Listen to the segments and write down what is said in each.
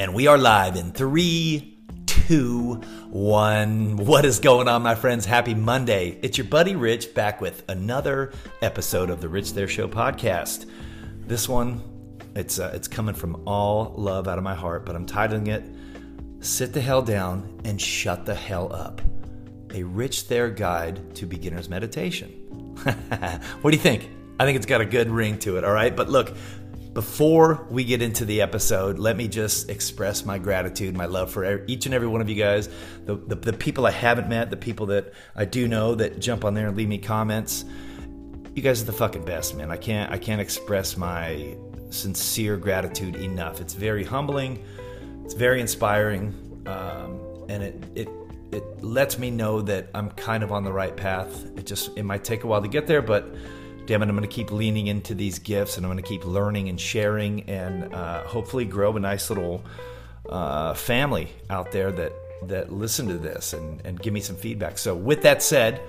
And we are live in three, two, one. What is going on, my friends? Happy Monday. It's your buddy Rich back with another episode of the Rich Thayer Show podcast. This one, it's uh, it's coming from all love out of my heart, but I'm titling it "Sit the Hell Down and Shut the Hell Up." A Rich Thayer Guide to Beginner's Meditation. what do you think? I think it's got a good ring to it, all right? But look, before we get into the episode, let me just express my gratitude, my love for each and every one of you guys, the, the, the, people I haven't met, the people that I do know that jump on there and leave me comments. You guys are the fucking best, man. I can't I can't express my sincere gratitude enough. It's very humbling, it's very inspiring, um, and it it it lets me know that I'm kind of on the right path. It just it might take a while to get there, but damn it, I'm going to keep leaning into these gifts and I'm going to keep learning and sharing and uh, hopefully grow a nice little uh, family out there that that listen to this and, and give me some feedback. So with that said,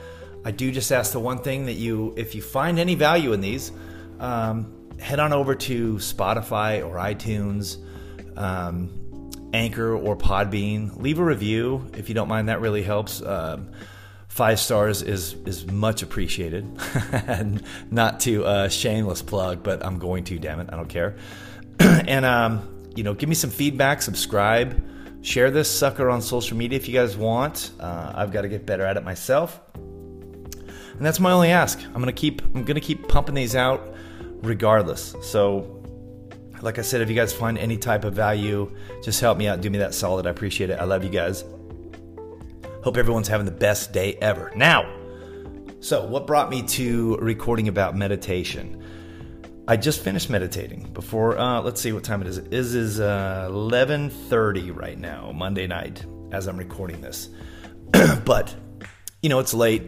I do just ask the one thing that you, if you find any value in these, um, head on over to Spotify or iTunes, um, Anchor or Podbean. Leave a review if you don't mind. That really helps. Um, five stars is is much appreciated. and not to uh, shameless plug, but I'm going to. Damn it, I don't care. and um, you know, give me some feedback. Subscribe. Share this sucker on social media if you guys want. Uh, I've got to get better at it myself. And that's my only ask. I'm gonna keep. I'm gonna keep pumping these out, regardless. So like I said, if you guys find any type of value, just help me out. Do me that solid. I appreciate it. I love you guys. Hope everyone's having the best day ever. Now, so what brought me to recording about meditation? I just finished meditating before. Uh, let's see what time it is. It is uh, eleven thirty right now, Monday night, as I'm recording this. but you know, it's late.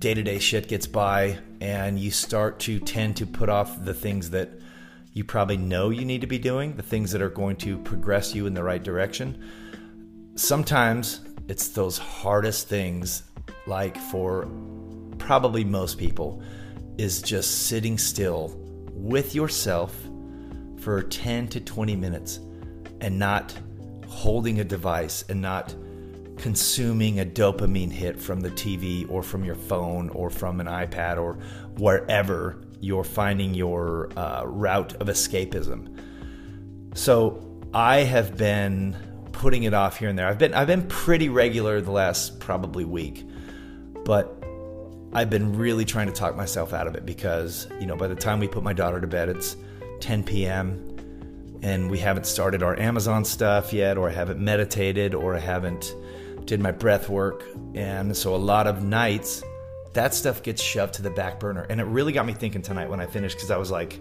Day to day shit gets by, and you start to tend to put off the things that you probably know you need to be doing, the things that are going to progress you in the right direction. Sometimes it's those hardest things, like for probably most people, is just sitting still with yourself for 10 to 20 minutes and not holding a device and not consuming a dopamine hit from the TV or from your phone or from an iPad or wherever you're finding your uh, route of escapism. So I have been putting it off here and there. I've been I've been pretty regular the last probably week, but I've been really trying to talk myself out of it because you know by the time we put my daughter to bed, it's 10 p.m. and we haven't started our Amazon stuff yet, or I haven't meditated, or I haven't did my breath work, and so a lot of nights that stuff gets shoved to the back burner, and it really got me thinking tonight when I finished because I was like.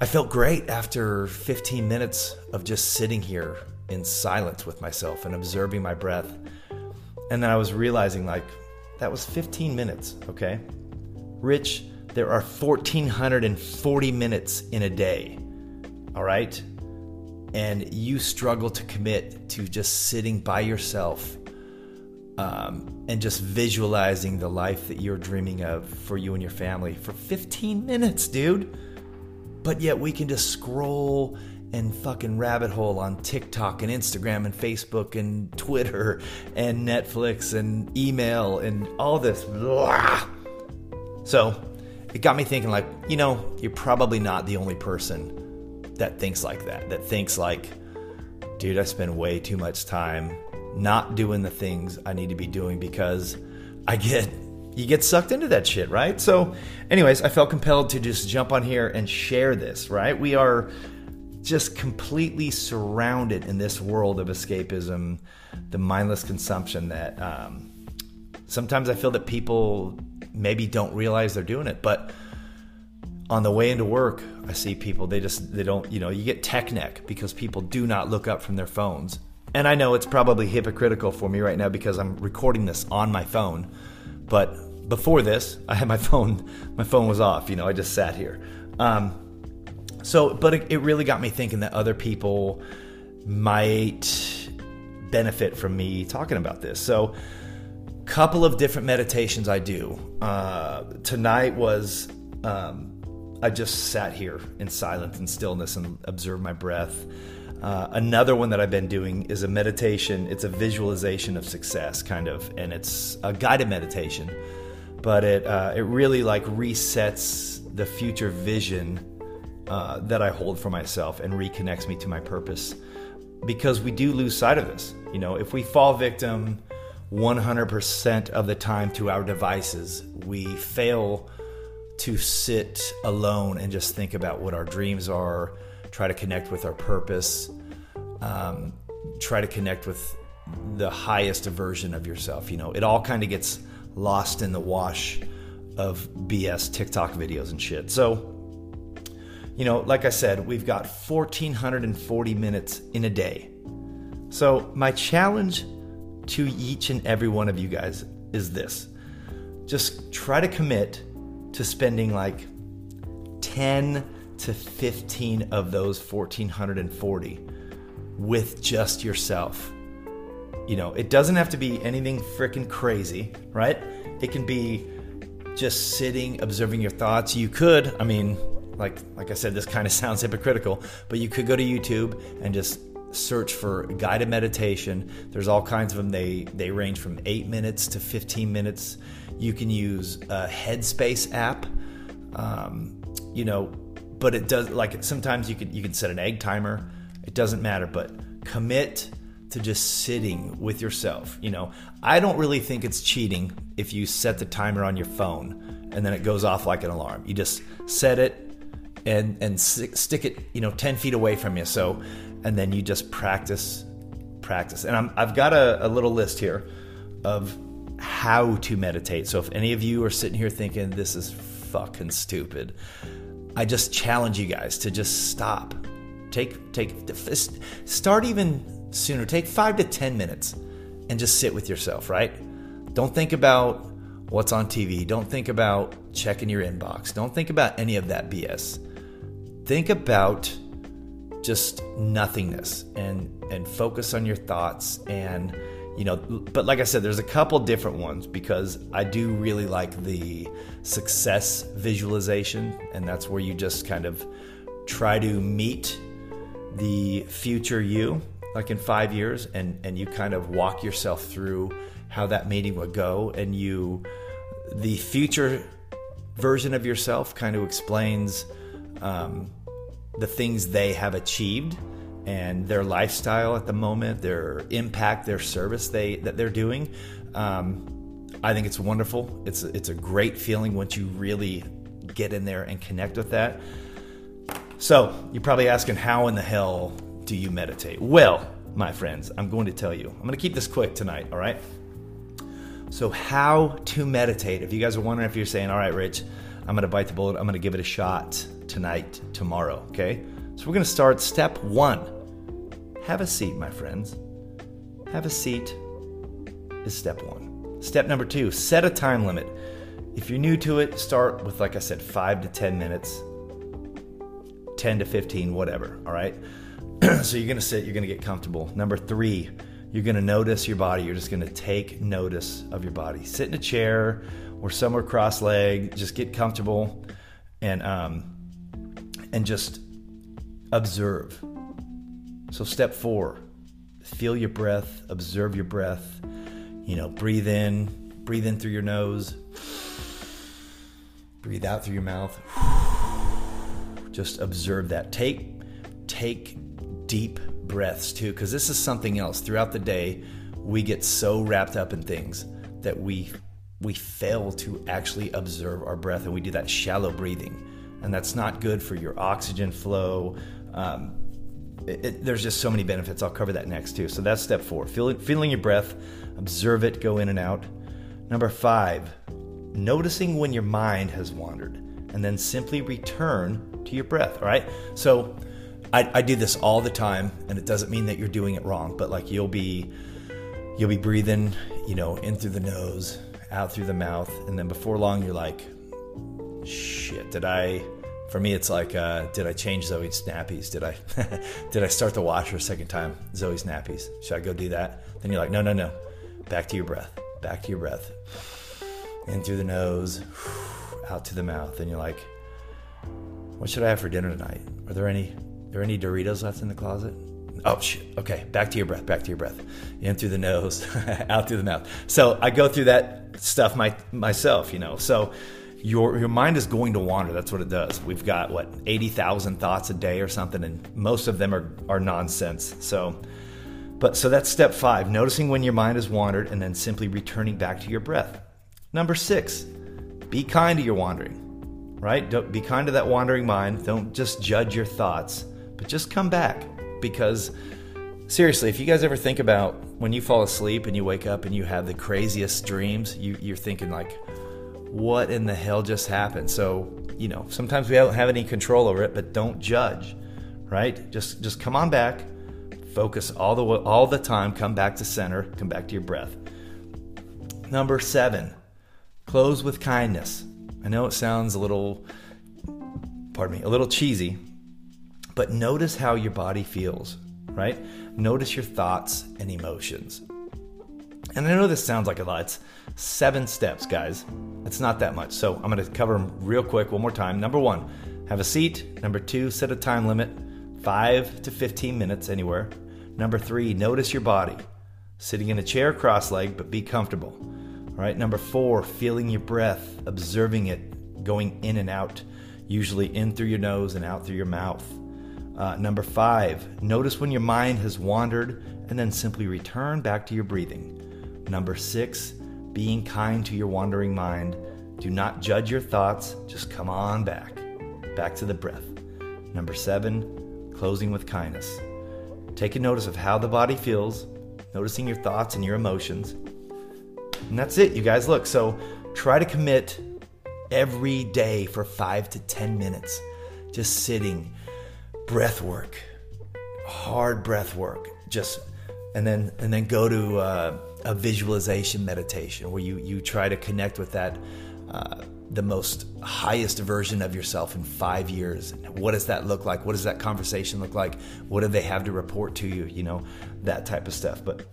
I felt great after 15 minutes of just sitting here in silence with myself and observing my breath. And then I was realizing, like, that was 15 minutes, okay? Rich, there are 1,440 minutes in a day, all right? And you struggle to commit to just sitting by yourself um, and just visualizing the life that you're dreaming of for you and your family for 15 minutes, dude. But yet we can just scroll and fucking rabbit hole on TikTok and Instagram and Facebook and Twitter and Netflix and email and all this. So it got me thinking, like, you know, you're probably not the only person that thinks like that, that thinks like, dude, I spend way too much time not doing the things I need to be doing because I get you get sucked into that shit, right? So, anyways, I felt compelled to just jump on here and share this, right? We are just completely surrounded in this world of escapism, the mindless consumption that um, sometimes I feel that people maybe don't realize they're doing it. But on the way into work, I see people, they just, they don't, you know, you get tech neck because people do not look up from their phones. And I know it's probably hypocritical for me right now because I'm recording this on my phone. But before this, I had my phone, my phone was off, you know, I just sat here. Um, so, but it, it really got me thinking that other people might benefit from me talking about this. So, couple of different meditations I do. Uh, tonight was um, I just sat here in silence and stillness and observed my breath. Uh, another one that I've been doing is a meditation. It's a visualization of success, kind of, and it's a guided meditation. But it uh, it really like resets the future vision uh, that I hold for myself and reconnects me to my purpose. Because we do lose sight of this. You know, if we fall victim 100% of the time to our devices, we fail to sit alone and just think about what our dreams are, try to connect with our purpose, um, try to connect with the highest version of yourself. You know, it all kind of gets lost in the wash of BS TikTok videos and shit. So, you know, like I said, we've got 1,440 minutes in a day. So, my challenge to each and every one of you guys is this just try to commit to spending like 10 to 15 of those 1440 with just yourself. You know, it doesn't have to be anything freaking crazy, right? It can be just sitting, observing your thoughts. You could, I mean, like like I said, this kind of sounds hypocritical, but you could go to YouTube and just search for guided meditation. There's all kinds of them. They they range from eight minutes to 15 minutes. You can use a Headspace app. Um, you know, but it does like sometimes you can you can set an egg timer. It doesn't matter, but commit to just sitting with yourself. You know, I don't really think it's cheating if you set the timer on your phone and then it goes off like an alarm. You just set it and and stick it, you know, 10 feet away from you. So and then you just practice, practice. And i have got a, a little list here of how to meditate. So if any of you are sitting here thinking this is fucking stupid, I just challenge you guys to just stop. Take take start even sooner. Take 5 to 10 minutes and just sit with yourself, right? Don't think about what's on TV. Don't think about checking your inbox. Don't think about any of that BS. Think about just nothingness and and focus on your thoughts and you know but like i said there's a couple different ones because i do really like the success visualization and that's where you just kind of try to meet the future you like in five years and and you kind of walk yourself through how that meeting would go and you the future version of yourself kind of explains um, the things they have achieved and their lifestyle at the moment, their impact, their service they that they're doing. Um, I think it's wonderful. It's it's a great feeling once you really get in there and connect with that. So you're probably asking, how in the hell do you meditate? Well, my friends, I'm going to tell you. I'm going to keep this quick tonight. All right. So how to meditate? If you guys are wondering, if you're saying, all right, Rich, I'm going to bite the bullet. I'm going to give it a shot tonight, tomorrow, okay? So we're going to start step one. Have a seat, my friends. Have a seat is step one. Step number two, set a time limit. If you're new to it, start with, like I said, five to 10 minutes, 10 to 15, whatever, all right? so you're going to sit, you're going to get comfortable. Number three, you're going to notice your body. You're just going to take notice of your body. Sit in a chair or somewhere cross legged, just get comfortable and um, and just observe. So, step four, feel your breath, observe your breath. You know, breathe in, breathe in through your nose, breathe out through your mouth. Just observe that. Take take deep breaths too, because this is something else. Throughout the day, we get so wrapped up in things that we we fail to actually observe our breath, and we do that shallow breathing and that's not good for your oxygen flow. Um, it, it, there's just so many benefits. I'll cover that next too. So that's step four Feel, feeling your breath, observe it, go in and out. Number five, noticing when your mind has wandered, and then simply return to your breath. All right. So I, I do this all the time, and it doesn't mean that you're doing it wrong, but like you'll be you'll be breathing, you know, in through the nose, out through the mouth, and then before long you're like, shit, did I for me, it's like, uh, did I change Zoe's nappies? Did I did I start the washer a second time? Zoe's nappies. Should I go do that? Then you're like, no, no, no. Back to your breath. Back to your breath. In through the nose, out to the mouth. And you're like, what should I have for dinner tonight? Are there any are there any Doritos left in the closet? Oh shit. Okay, back to your breath. Back to your breath. In through the nose, out through the mouth. So I go through that stuff my myself. You know. So your your mind is going to wander. That's what it does. We've got what eighty thousand thoughts a day or something, and most of them are are nonsense. So. But so that's step five, noticing when your mind has wandered and then simply returning back to your breath. Number six, be kind to your wandering, right? Don't be kind to that wandering mind. Don't just judge your thoughts, but just come back because seriously, if you guys ever think about when you fall asleep and you wake up and you have the craziest dreams, you, you're thinking like, what in the hell just happened? So, you know, sometimes we don't have any control over it, but don't judge, right? Just just come on back, focus all the all the time, come back to center, come back to your breath. Number 7. Close with kindness. I know it sounds a little pardon me, a little cheesy, but notice how your body feels, right? Notice your thoughts and emotions. And I know this sounds like a lot. It's seven steps, guys. It's not that much. So I'm going to cover them real quick one more time. Number one, have a seat. Number two, set a time limit, five to 15 minutes anywhere. Number three, notice your body. Sitting in a chair cross legged, but be comfortable. All right. Number four, feeling your breath, observing it going in and out, usually in through your nose and out through your mouth. Uh, number five, notice when your mind has wandered and then simply return back to your breathing. Number six, being kind to your wandering mind. Do not judge your thoughts, just come on back. Back to the breath. Number seven, closing with kindness. Take a notice of how the body feels, noticing your thoughts and your emotions. And that's it, you guys. Look, so try to commit every day for five to 10 minutes, just sitting breath work, hard breath work, just and then and then go to uh, a visualization meditation where you you try to connect with that uh, the most highest version of yourself in five years. What does that look like? What does that conversation look like? What do they have to report to you? You know that type of stuff. But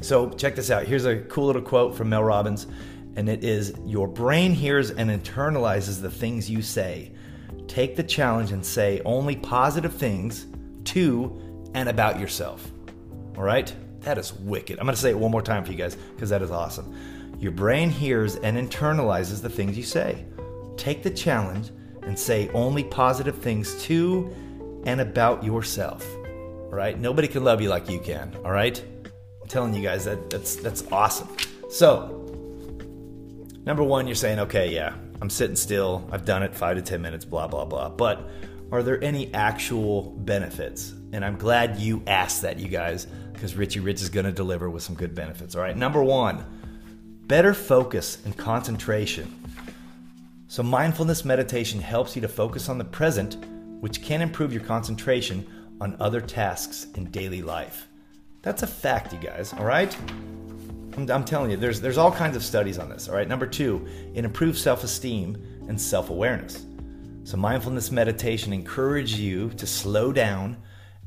so check this out. Here's a cool little quote from Mel Robbins, and it is: "Your brain hears and internalizes the things you say." Take the challenge and say only positive things to and about yourself. All right? That is wicked. I'm going to say it one more time for you guys because that is awesome. Your brain hears and internalizes the things you say. Take the challenge and say only positive things to and about yourself. All right? Nobody can love you like you can. All right? I'm telling you guys that that's that's awesome. So, number 1, you're saying, "Okay, yeah, I'm sitting still. I've done it five to 10 minutes, blah, blah, blah. But are there any actual benefits? And I'm glad you asked that, you guys, because Richie Rich is going to deliver with some good benefits. All right, number one, better focus and concentration. So, mindfulness meditation helps you to focus on the present, which can improve your concentration on other tasks in daily life. That's a fact, you guys, all right? I'm, I'm, telling you, there's there's all kinds of studies on this. All right. Number two, it improves self-esteem and self-awareness. So mindfulness meditation encourages you to slow down,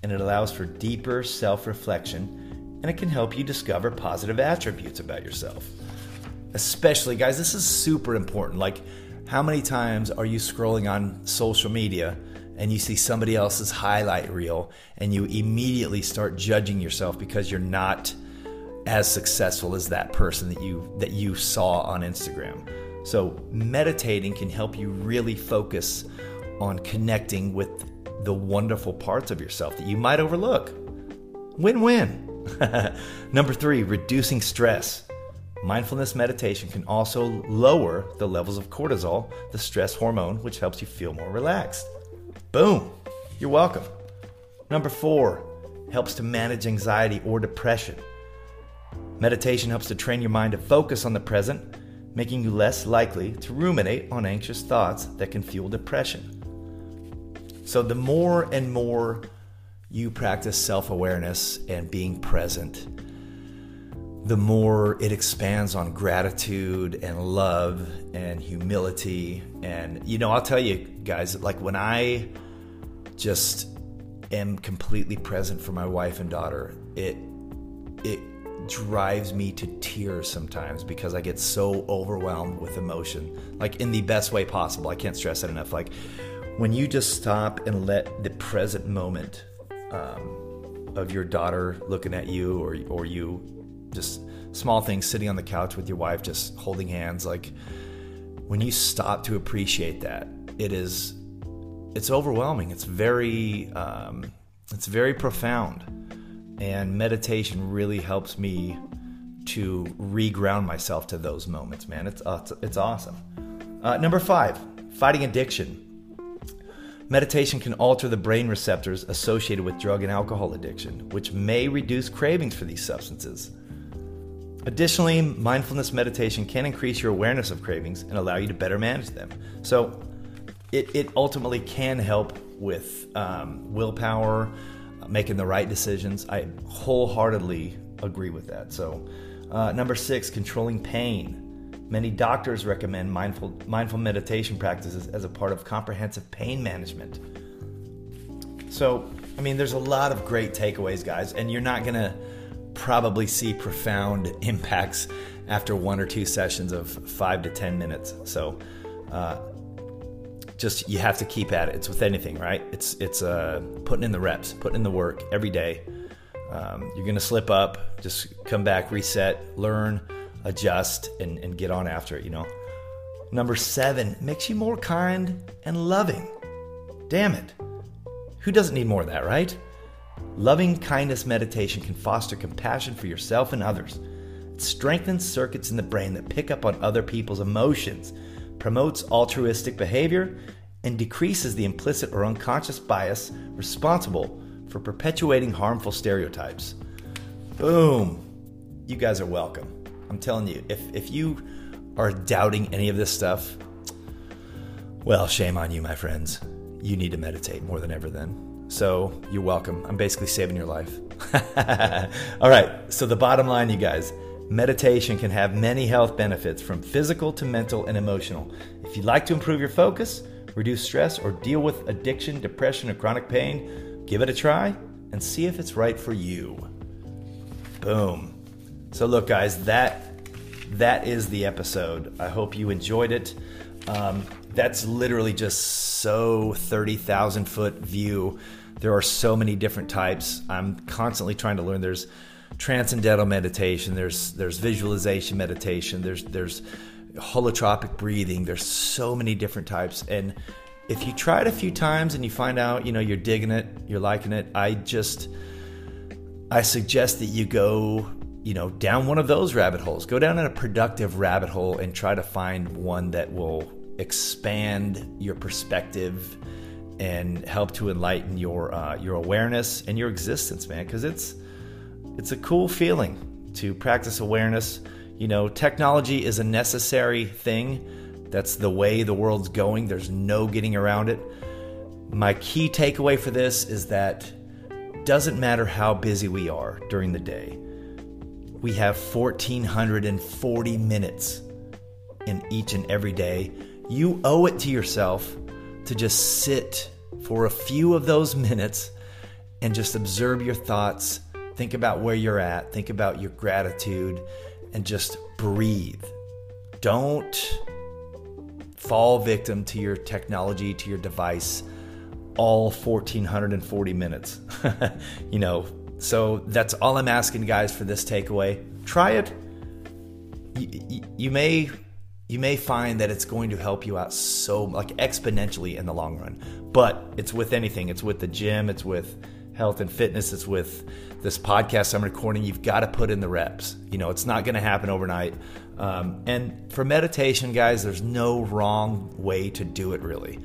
and it allows for deeper self-reflection, and it can help you discover positive attributes about yourself. Especially, guys, this is super important. Like, how many times are you scrolling on social media? and you see somebody else's highlight reel and you immediately start judging yourself because you're not as successful as that person that you that you saw on Instagram. So meditating can help you really focus on connecting with the wonderful parts of yourself that you might overlook. Win-win. Number 3, reducing stress. Mindfulness meditation can also lower the levels of cortisol, the stress hormone, which helps you feel more relaxed. Boom. You're welcome. Number 4, helps to manage anxiety or depression. Meditation helps to train your mind to focus on the present, making you less likely to ruminate on anxious thoughts that can fuel depression. So, the more and more you practice self awareness and being present, the more it expands on gratitude and love and humility. And, you know, I'll tell you guys, like when I just am completely present for my wife and daughter, it, it drives me to tears sometimes because I get so overwhelmed with emotion, like in the best way possible. I can't stress that enough. Like when you just stop and let the present moment um, of your daughter looking at you or or you just small things sitting on the couch with your wife just holding hands like when you stop to appreciate that it is it's overwhelming it's very um, it's very profound and meditation really helps me to reground myself to those moments man it's uh, it's, it's awesome uh, number five fighting addiction Meditation can alter the brain receptors associated with drug and alcohol addiction, which may reduce cravings for these substances. Additionally, mindfulness meditation can increase your awareness of cravings and allow you to better manage them. So, it, it ultimately can help with um, willpower, making the right decisions. I wholeheartedly agree with that. So, uh, number six, controlling pain. Many doctors recommend mindful, mindful meditation practices as a part of comprehensive pain management. So, I mean, there's a lot of great takeaways, guys, and you're not to probably see profound impacts after one or two sessions of five to 10 minutes. So, uh, just you have to keep at it. It's with anything, right? It's it's uh, putting in the reps, putting in the work every day. Um, you're gonna slip up. Just come back, reset, learn, adjust, and, and get on after it. You know. Number seven makes you more kind and loving. Damn it, who doesn't need more of that, right? Loving kindness meditation can foster compassion for yourself and others. It strengthens circuits in the brain that pick up on other people's emotions, promotes altruistic behavior, and decreases the implicit or unconscious bias responsible for perpetuating harmful stereotypes. Boom. You guys are welcome. I'm telling you, if, if you are doubting any of this stuff, well, shame on you, my friends. You need to meditate more than ever then. So you're welcome. I'm basically saving your life. All right. So the bottom line, you guys, meditation can have many health benefits from physical to mental and emotional. If you'd like to improve your focus, reduce stress, or deal with addiction, depression, or chronic pain, give it a try and see if it's right for you. Boom. So look, guys, that that is the episode. I hope you enjoyed it. Um, that's literally just so 30,000 foot view there are so many different types. I'm constantly trying to learn. There's transcendental meditation. There's there's visualization meditation. There's there's holotropic breathing. There's so many different types. And if you try it a few times and you find out, you know, you're digging it, you're liking it, I just I suggest that you go, you know, down one of those rabbit holes. Go down in a productive rabbit hole and try to find one that will expand your perspective and help to enlighten your uh, your awareness and your existence, man. Because it's it's a cool feeling to practice awareness. You know, technology is a necessary thing. That's the way the world's going. There's no getting around it. My key takeaway for this is that doesn't matter how busy we are during the day. We have 1440 minutes in each and every day. You owe it to yourself to just sit for a few of those minutes and just observe your thoughts. Think about where you're at, think about your gratitude, and just breathe. Don't fall victim to your technology, to your device, all 1440 minutes. you know, so that's all I'm asking, guys, for this takeaway. Try it. You, you may you may find that it's going to help you out so like exponentially in the long run. But it's with anything. It's with the gym, it's with health and fitness, it's with this podcast I'm recording. You've got to put in the reps. You know, it's not going to happen overnight. Um, and for meditation, guys, there's no wrong way to do it really.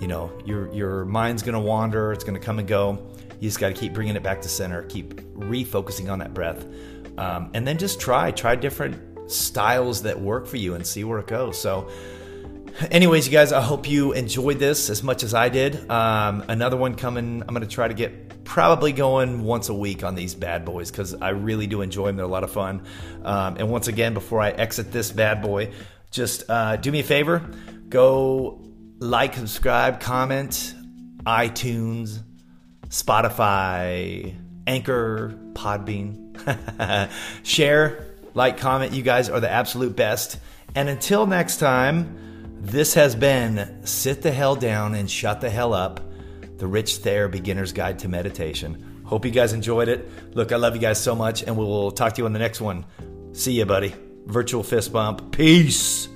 You know, your your mind's going to wander, it's going to come and go. You just got to keep bringing it back to center, keep refocusing on that breath. Um, and then just try, try different styles that work for you and see where it goes. So, anyways, you guys, I hope you enjoyed this as much as I did. Um, another one coming. I'm going to try to get probably going once a week on these bad boys because I really do enjoy them. They're a lot of fun. Um, and once again, before I exit this bad boy, just uh, do me a favor go like, subscribe, comment, iTunes, Spotify, Anchor, Podbean. Share like, comment. You guys are the absolute best. And until next time, this has been Sit the Hell Down and Shut the Hell Up, the Rich Thayer Beginner's Guide to Meditation. Hope you guys enjoyed it. Look, I love you guys so much, and we'll talk to you on the next one. See ya, buddy. Virtual fist bump. Peace.